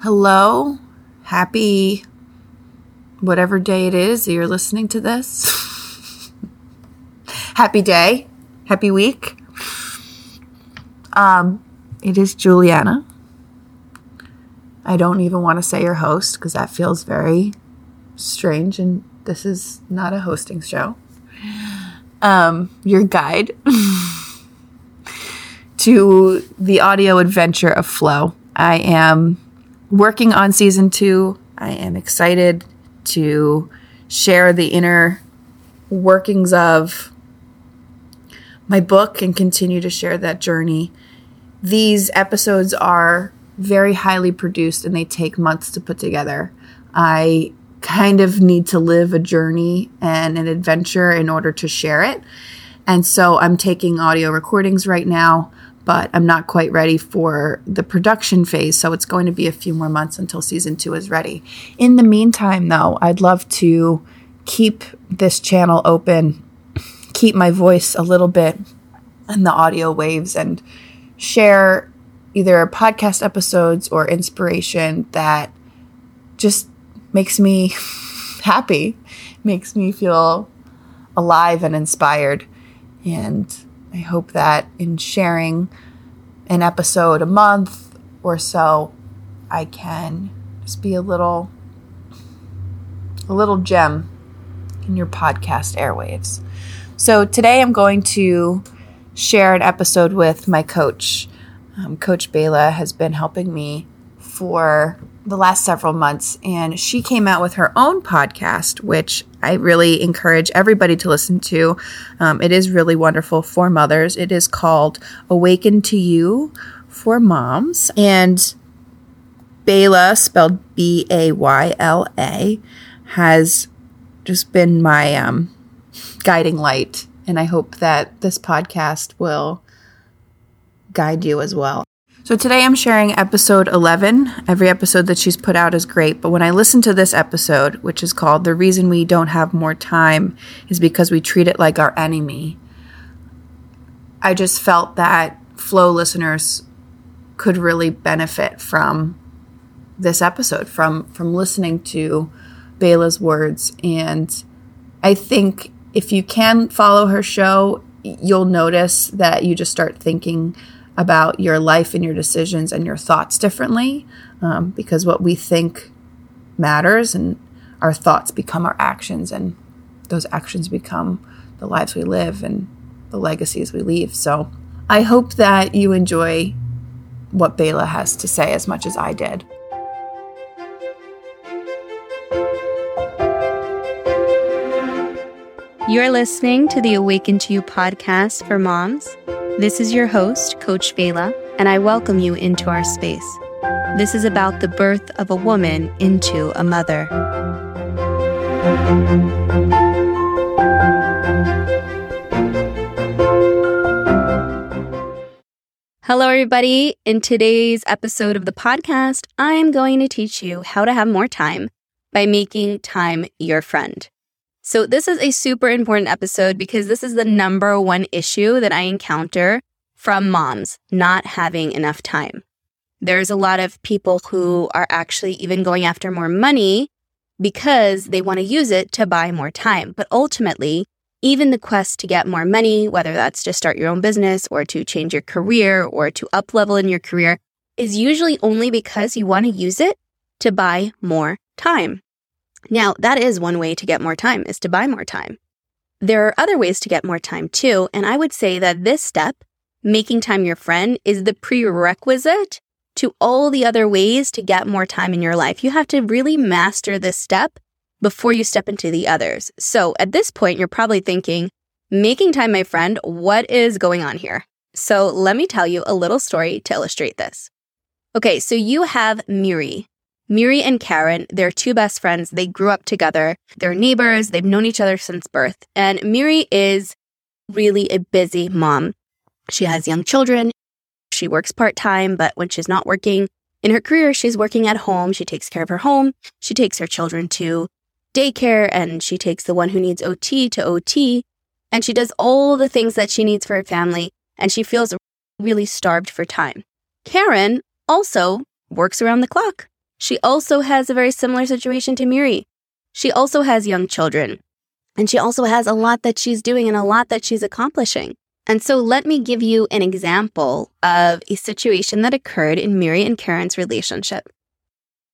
Hello. Happy whatever day it is that you're listening to this. Happy day. Happy week. Um, it is Juliana. I don't even want to say your host because that feels very strange and this is not a hosting show. Um, your guide to the audio adventure of Flow. I am working on season two. I am excited to share the inner workings of my book and continue to share that journey. These episodes are very highly produced and they take months to put together. I kind of need to live a journey and an adventure in order to share it. And so I'm taking audio recordings right now but I'm not quite ready for the production phase. So it's going to be a few more months until season two is ready. In the meantime, though, I'd love to keep this channel open, keep my voice a little bit in the audio waves, and share either podcast episodes or inspiration that just makes me happy, makes me feel alive and inspired. And I hope that in sharing an episode a month or so, I can just be a little a little gem in your podcast airwaves. So today I'm going to share an episode with my coach. Um, coach Bayla has been helping me for the last several months, and she came out with her own podcast, which I really encourage everybody to listen to. Um, it is really wonderful for mothers. It is called Awaken to You for Moms, and Bayla, spelled B A Y L A, has just been my um, guiding light, and I hope that this podcast will guide you as well. So today I'm sharing episode 11. Every episode that she's put out is great, but when I listen to this episode, which is called The Reason We Don't Have More Time is Because We Treat It Like Our Enemy, I just felt that flow listeners could really benefit from this episode, from from listening to Bayla's words. And I think if you can follow her show, you'll notice that you just start thinking about your life and your decisions and your thoughts differently um, because what we think matters and our thoughts become our actions and those actions become the lives we live and the legacies we leave. So I hope that you enjoy what Bayla has to say as much as I did. You're listening to the Awaken to You podcast for moms. This is your host, Coach Bayla, and I welcome you into our space. This is about the birth of a woman into a mother. Hello, everybody. In today's episode of the podcast, I am going to teach you how to have more time by making time your friend. So, this is a super important episode because this is the number one issue that I encounter from moms not having enough time. There's a lot of people who are actually even going after more money because they want to use it to buy more time. But ultimately, even the quest to get more money, whether that's to start your own business or to change your career or to up level in your career, is usually only because you want to use it to buy more time. Now, that is one way to get more time is to buy more time. There are other ways to get more time too. And I would say that this step, making time your friend, is the prerequisite to all the other ways to get more time in your life. You have to really master this step before you step into the others. So at this point, you're probably thinking, making time my friend, what is going on here? So let me tell you a little story to illustrate this. Okay, so you have Miri. Miri and Karen, they're two best friends. They grew up together. They're neighbors. They've known each other since birth. And Miri is really a busy mom. She has young children. She works part time, but when she's not working in her career, she's working at home. She takes care of her home. She takes her children to daycare and she takes the one who needs OT to OT. And she does all the things that she needs for her family. And she feels really starved for time. Karen also works around the clock. She also has a very similar situation to Miri. She also has young children. And she also has a lot that she's doing and a lot that she's accomplishing. And so let me give you an example of a situation that occurred in Miri and Karen's relationship.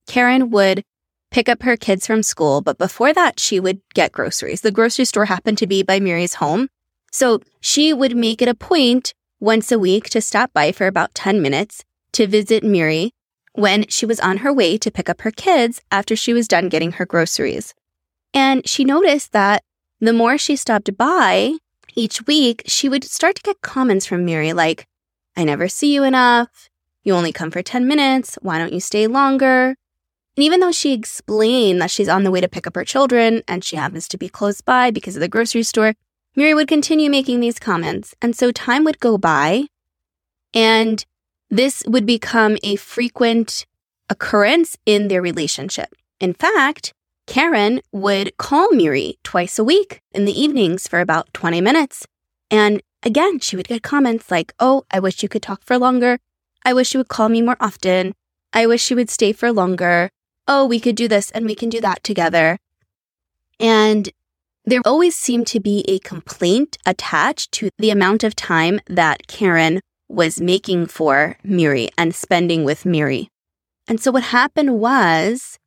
Karen would pick up her kids from school, but before that, she would get groceries. The grocery store happened to be by Miri's home. So she would make it a point once a week to stop by for about 10 minutes to visit Miri when she was on her way to pick up her kids after she was done getting her groceries. And she noticed that the more she stopped by each week, she would start to get comments from Miri like, I never see you enough. You only come for 10 minutes. Why don't you stay longer? And even though she explained that she's on the way to pick up her children and she happens to be close by because of the grocery store, Miri would continue making these comments. And so time would go by and this would become a frequent occurrence in their relationship. In fact, Karen would call Miri twice a week in the evenings for about 20 minutes. And again, she would get comments like, Oh, I wish you could talk for longer. I wish you would call me more often. I wish you would stay for longer. Oh, we could do this and we can do that together. And there always seemed to be a complaint attached to the amount of time that Karen was making for Miri and spending with Miri. And so what happened was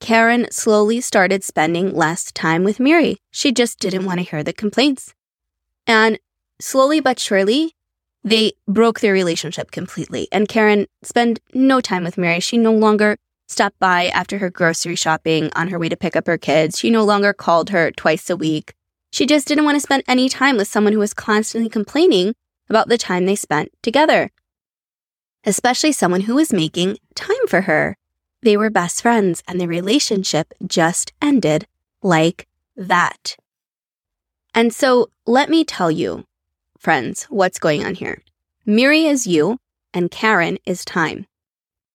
Karen slowly started spending less time with Miri. She just didn't want to hear the complaints. And slowly but surely, they broke their relationship completely. And Karen spent no time with Miri. She no longer stopped by after her grocery shopping on her way to pick up her kids. She no longer called her twice a week. She just didn't want to spend any time with someone who was constantly complaining about the time they spent together, especially someone who was making time for her. They were best friends and the relationship just ended like that. And so let me tell you, friends, what's going on here. Miri is you and Karen is time.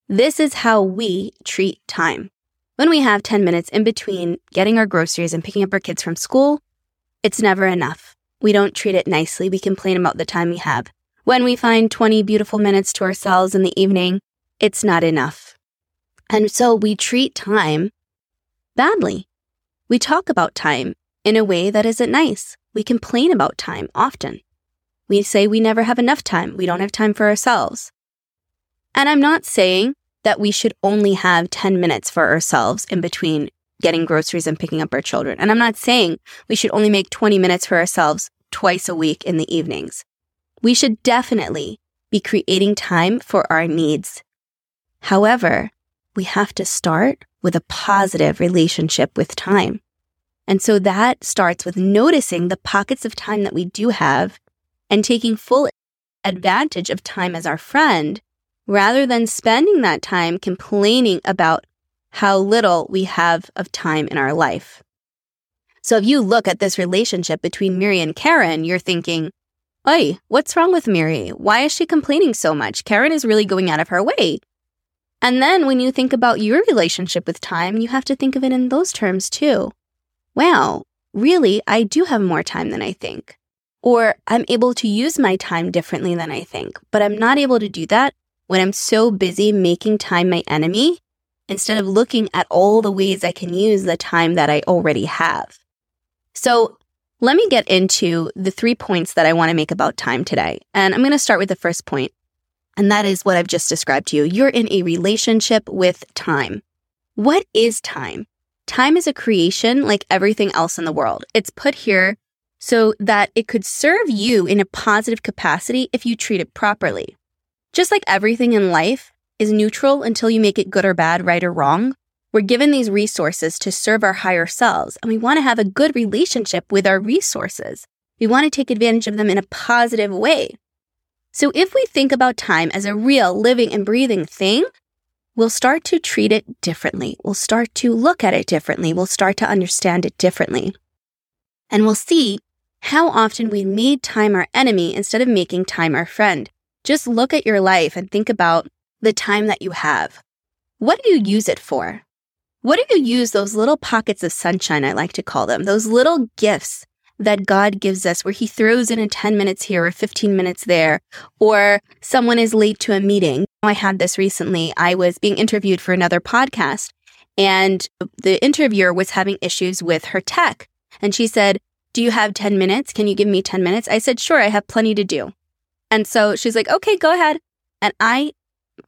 This is how we treat time. When we have 10 minutes in between getting our groceries and picking up our kids from school, it's never enough. We don't treat it nicely. We complain about the time we have. When we find 20 beautiful minutes to ourselves in the evening, it's not enough. And so we treat time badly. We talk about time in a way that isn't nice. We complain about time often. We say we never have enough time. We don't have time for ourselves. And I'm not saying that we should only have 10 minutes for ourselves in between getting groceries and picking up our children. And I'm not saying we should only make 20 minutes for ourselves twice a week in the evenings. We should definitely be creating time for our needs. However, we have to start with a positive relationship with time. And so that starts with noticing the pockets of time that we do have and taking full advantage of time as our friend rather than spending that time complaining about how little we have of time in our life. So if you look at this relationship between Miri and Karen, you're thinking, Oi, what's wrong with Miri? Why is she complaining so much? Karen is really going out of her way. And then when you think about your relationship with time, you have to think of it in those terms too. Wow, really, I do have more time than I think. Or I'm able to use my time differently than I think, but I'm not able to do that when I'm so busy making time my enemy instead of looking at all the ways I can use the time that I already have. So let me get into the three points that I want to make about time today. And I'm going to start with the first point, and that is what I've just described to you. You're in a relationship with time. What is time? Time is a creation like everything else in the world. It's put here so that it could serve you in a positive capacity if you treat it properly. Just like everything in life, is neutral until you make it good or bad, right or wrong. We're given these resources to serve our higher selves, and we want to have a good relationship with our resources. We want to take advantage of them in a positive way. So if we think about time as a real living and breathing thing, we'll start to treat it differently. We'll start to look at it differently. We'll start to understand it differently. And we'll see how often we made time our enemy instead of making time our friend. Just look at your life and think about the time that you have. What do you use it for? What do you use those little pockets of sunshine, I like to call them, those little gifts that God gives us where He throws in a 10 minutes here or 15 minutes there, or someone is late to a meeting? I had this recently. I was being interviewed for another podcast, and the interviewer was having issues with her tech. And she said, Do you have 10 minutes? Can you give me 10 minutes? I said, Sure, I have plenty to do. And so she's like, Okay, go ahead. And I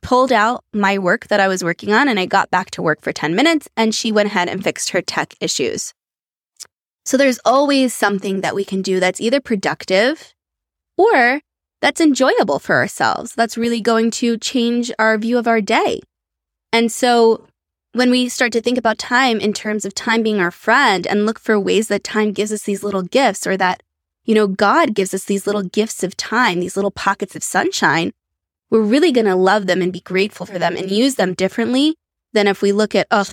pulled out my work that I was working on and I got back to work for 10 minutes and she went ahead and fixed her tech issues. So there's always something that we can do that's either productive or that's enjoyable for ourselves. That's really going to change our view of our day. And so when we start to think about time in terms of time being our friend and look for ways that time gives us these little gifts or that, you know, God gives us these little gifts of time, these little pockets of sunshine, we're really going to love them and be grateful for them and use them differently than if we look at, oh,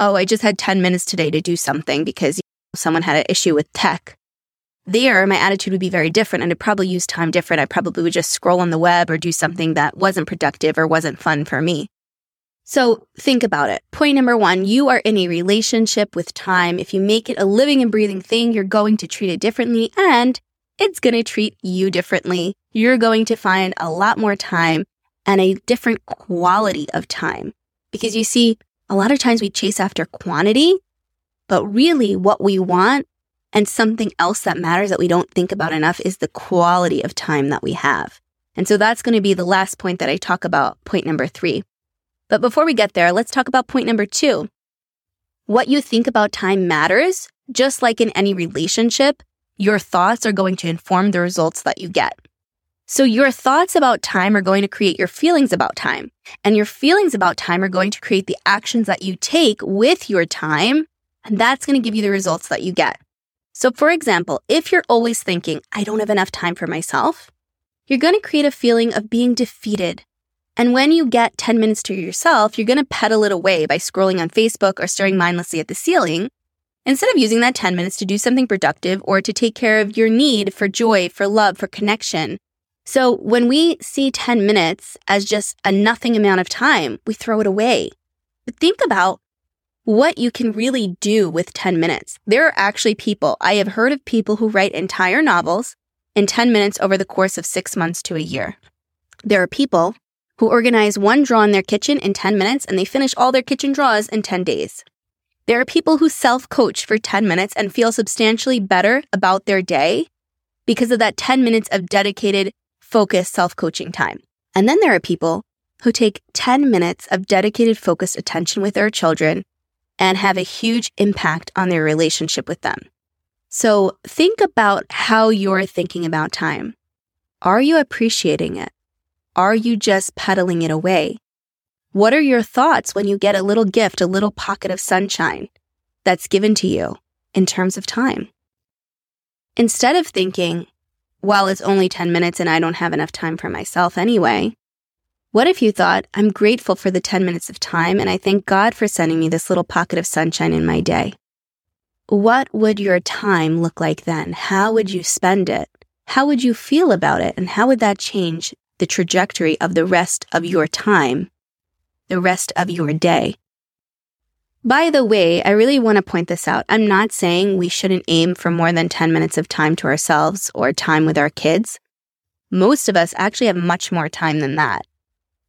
oh, I just had 10 minutes today to do something because someone had an issue with tech. There, my attitude would be very different and I'd probably use time different. I probably would just scroll on the web or do something that wasn't productive or wasn't fun for me. So think about it. Point number one, you are in a relationship with time. If you make it a living and breathing thing, you're going to treat it differently and it's going to treat you differently. You're going to find a lot more time and a different quality of time. Because you see, a lot of times we chase after quantity, but really what we want and something else that matters that we don't think about enough is the quality of time that we have. And so that's going to be the last point that I talk about, point number three. But before we get there, let's talk about point number two. What you think about time matters, just like in any relationship, your thoughts are going to inform the results that you get. So your thoughts about time are going to create your feelings about time. And your feelings about time are going to create the actions that you take with your time. And that's going to give you the results that you get. So for example, if you're always thinking, I don't have enough time for myself, you're going to create a feeling of being defeated. And when you get 10 minutes to yourself, you're going to pedal it away by scrolling on Facebook or staring mindlessly at the ceiling Instead of using that 10 minutes to do something productive or to take care of your need for joy, for love, for connection. So when we see 10 minutes as just a nothing amount of time, we throw it away. But think about what you can really do with 10 minutes. There are actually people, I have heard of people who write entire novels in 10 minutes over the course of six months to a year. There are people who organize one drawer in their kitchen in 10 minutes and they finish all their kitchen drawers in 10 days. There are people who self coach for 10 minutes and feel substantially better about their day because of that 10 minutes of dedicated, focused self coaching time. And then there are people who take 10 minutes of dedicated, focused attention with their children and have a huge impact on their relationship with them. So think about how you're thinking about time. Are you appreciating it? Are you just peddling it away? What are your thoughts when you get a little gift, a little pocket of sunshine that's given to you in terms of time? Instead of thinking, well, it's only 10 minutes and I don't have enough time for myself anyway, what if you thought, I'm grateful for the 10 minutes of time and I thank God for sending me this little pocket of sunshine in my day? What would your time look like then? How would you spend it? How would you feel about it? And how would that change the trajectory of the rest of your time the rest of your day. By the way, I really want to point this out. I'm not saying we shouldn't aim for more than 10 minutes of time to ourselves or time with our kids. Most of us actually have much more time than that.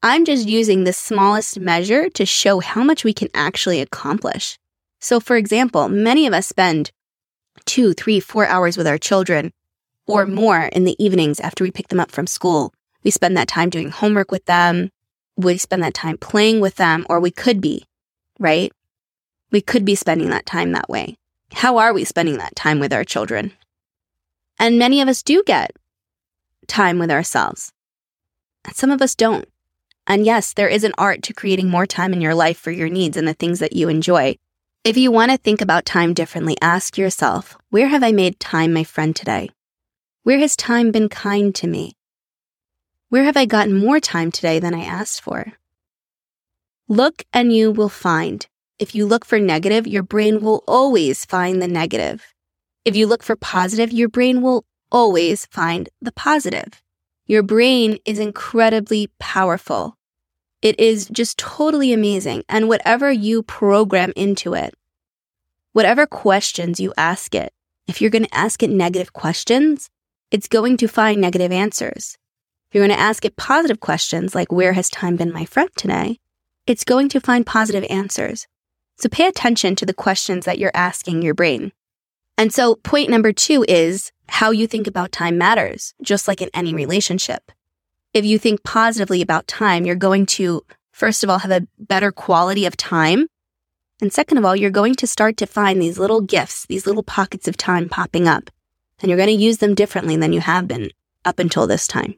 I'm just using the smallest measure to show how much we can actually accomplish. So, for example, many of us spend two, three, four hours with our children or more in the evenings after we pick them up from school. We spend that time doing homework with them, we spend that time playing with them, or we could be, right? We could be spending that time that way. How are we spending that time with our children? And many of us do get time with ourselves. And some of us don't. And yes, there is an art to creating more time in your life for your needs and the things that you enjoy. If you want to think about time differently, ask yourself, where have I made time my friend today? Where has time been kind to me? Where have I gotten more time today than I asked for? Look and you will find. If you look for negative, your brain will always find the negative. If you look for positive, your brain will always find the positive. Your brain is incredibly powerful. It is just totally amazing. And whatever you program into it, whatever questions you ask it, if you're going to ask it negative questions, it's going to find negative answers you're going to ask it positive questions like, Where has time been my friend today? It's going to find positive answers. So pay attention to the questions that you're asking your brain. And so point number two is how you think about time matters, just like in any relationship. If you think positively about time, you're going to, first of all, have a better quality of time. And second of all, you're going to start to find these little gifts, these little pockets of time popping up, and you're going to use them differently than you have been up until this time.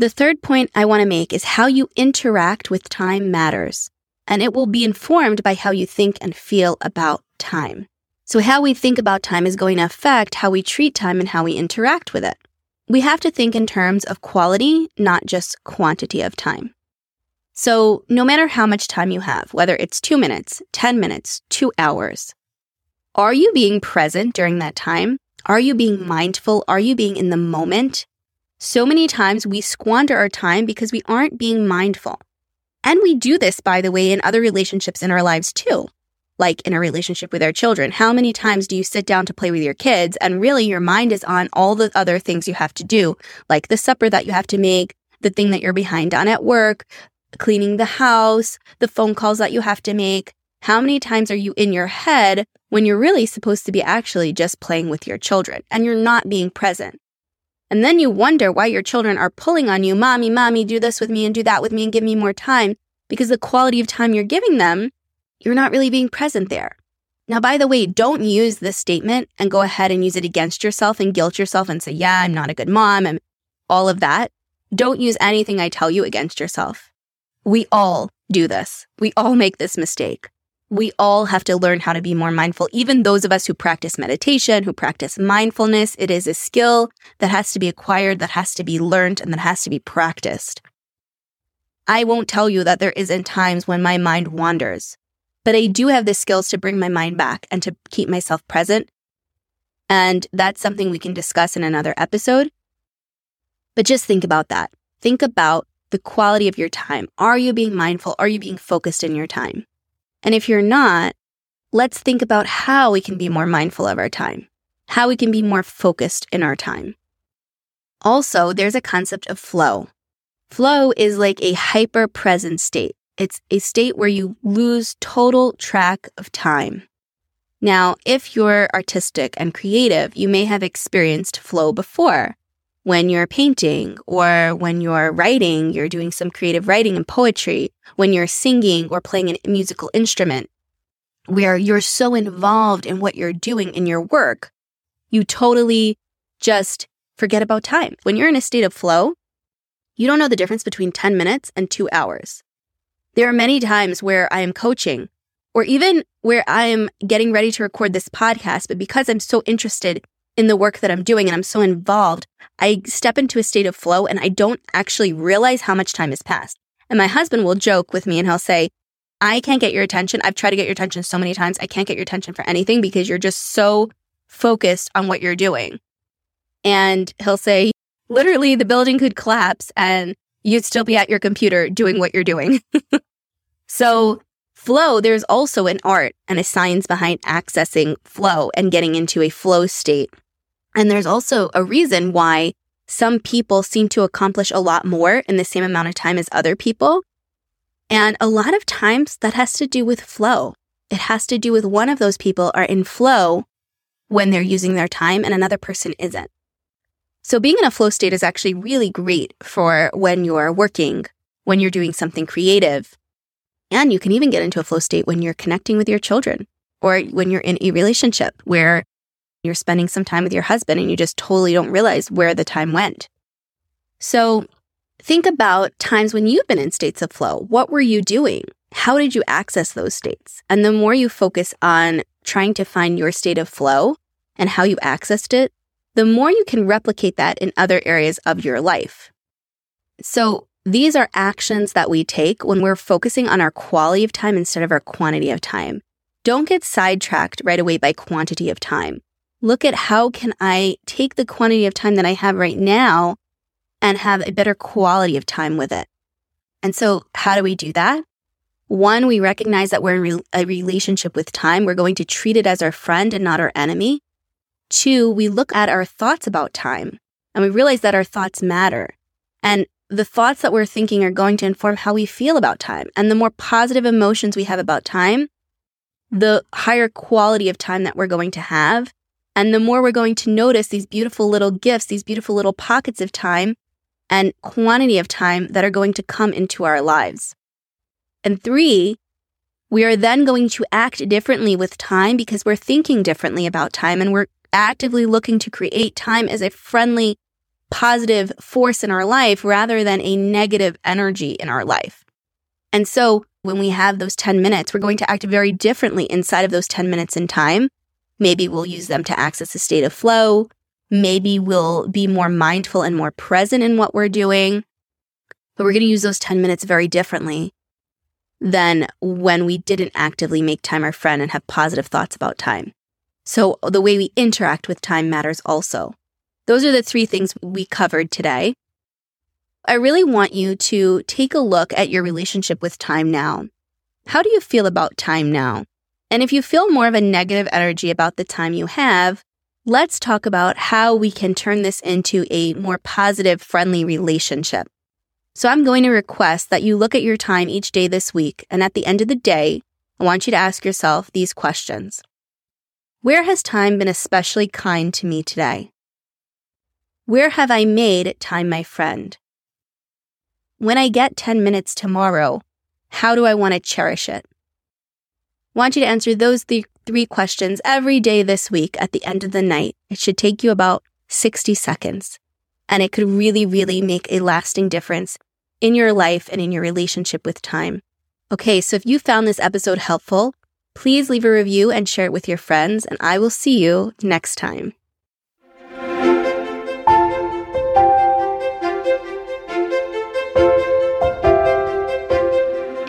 The third point I want to make is how you interact with time matters, and it will be informed by how you think and feel about time. So, how we think about time is going to affect how we treat time and how we interact with it. We have to think in terms of quality, not just quantity of time. So, no matter how much time you have, whether it's two minutes, 10 minutes, two hours, are you being present during that time? Are you being mindful? Are you being in the moment? So many times we squander our time because we aren't being mindful. And we do this, by the way, in other relationships in our lives too like in a relationship with our children. How many times do you sit down to play with your kids and really your mind is on all the other things you have to do, like the supper that you have to make, the thing that you're behind on at work, cleaning the house, the phone calls that you have to make. How many times are you in your head when you're really supposed to be actually just playing with your children and you're not being present? And then you wonder why your children are pulling on you, mommy, mommy, do this with me and do that with me and give me more time because the quality of time you're giving them you're not really being present there. Now, by the way, don't use this statement and go ahead and use it against yourself and guilt yourself and say, yeah, I'm not a good mom and all of that. Don't use anything I tell you against yourself. We all do this. We all make this mistake. We all have to learn how to be more mindful. Even those of us who practice meditation, who practice mindfulness, it is a skill that has to be acquired, that has to be learned, and that has to be practiced. I won't tell you that there isn't times when my mind wanders but I do have the skills to bring my mind back and to keep myself present. And that's something we can discuss in another episode. But just think about that. Think about the quality of your time. Are you being mindful? Are you being focused in your time? And if you're not, let's think about how we can be more mindful of our time, how we can be more focused in our time. Also, there's a concept of flow. Flow is like a hyper present state. It's a state where you lose total track of time. Now, if you're artistic and creative, you may have experienced flow before. When you're painting or when you're writing, you're doing some creative writing and poetry, when you're singing or playing a musical instrument, where you're so involved in what you're doing in your work, you totally just forget about time. When you're in a state of flow, you don't know the difference between 10 minutes and two hours. There are many times where I am coaching or even where I am getting ready to record this podcast, but because I'm so interested in the work that I'm doing and I'm so involved, I step into a state of flow and I don't actually realize how much time has passed. And my husband will joke with me and he'll say, I can't get your attention. I've tried to get your attention so many times. I can't get your attention for anything because you're just so focused on what you're doing. And he'll say, literally, the building could collapse and you'd still be at your computer doing what you're doing. so, flow, there's also an art and a science behind accessing flow and getting into a flow state. And there's also a reason why some people seem to accomplish a lot more in the same amount of time as other people. And a lot of times that has to do with flow. It has to do with one of those people are in flow when they're using their time and another person isn't. So being in a flow state is actually really great for when you're working, when you're doing something creative. And you can even get into a flow state when you're connecting with your children or when you're in a relationship where you're spending some time with your husband and you just totally don't realize where the time went. So think about times when you've been in states of flow. What were you doing? How did you access those states? And the more you focus on trying to find your state of flow and how you accessed it, the more you can replicate that in other areas of your life. So, these are actions that we take when we're focusing on our quality of time instead of our quantity of time. Don't get sidetracked right away by quantity of time. Look at how can I take the quantity of time that I have right now and have a better quality of time with it. And so, how do we do that? One, we recognize that we're in a relationship with time. We're going to treat it as our friend and not our enemy. Two, we look at our thoughts about time and we realize that our thoughts matter. And the thoughts that we're thinking are going to inform how we feel about time. And the more positive emotions we have about time, the higher quality of time that we're going to have. And the more we're going to notice these beautiful little gifts, these beautiful little pockets of time and quantity of time that are going to come into our lives. And three, we are then going to act differently with time because we're thinking differently about time and we're actively looking to create time as a friendly, positive force in our life rather than a negative energy in our life. And so when we have those 10 minutes, we're going to act very differently inside of those 10 minutes in time. Maybe we'll use them to access a state of flow. Maybe we'll be more mindful and more present in what we're doing. But we're going to use those 10 minutes very differently than when we didn't actively make time our friend and have positive thoughts about time. So the way we interact with time matters also. Those are the three things we covered today. I really want you to take a look at your relationship with time now. How do you feel about time now? And if you feel more of a negative energy about the time you have, let's talk about how we can turn this into a more positive, friendly relationship. So I'm going to request that you look at your time each day this week. And at the end of the day, I want you to ask yourself these questions. Where has time been especially kind to me today? Where have I made time my friend? When I get 10 minutes tomorrow, how do I want to cherish it? Want you to answer those th- three questions every day this week at the end of the night. It should take you about 60 seconds and it could really, really make a lasting difference in your life and in your relationship with time. Okay, so if you found this episode helpful, please leave a review and share it with your friends, and I will see you next time.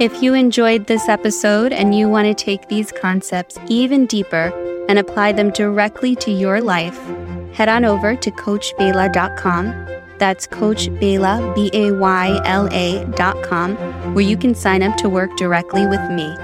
If you enjoyed this episode and you want to take these concepts even deeper and apply them directly to your life, head on over to CoachBayla.com. That's Coach Bayla, B A Y L A.com, where you can sign up to work directly with me.